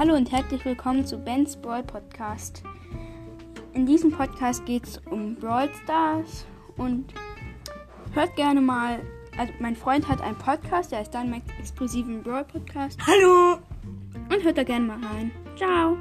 Hallo und herzlich willkommen zu Ben's Brawl Podcast. In diesem Podcast geht es um Brawl Stars und hört gerne mal. Also, mein Freund hat einen Podcast, der ist dann mein exklusiven Brawl Podcast. Hallo! Und hört da gerne mal rein. Ciao!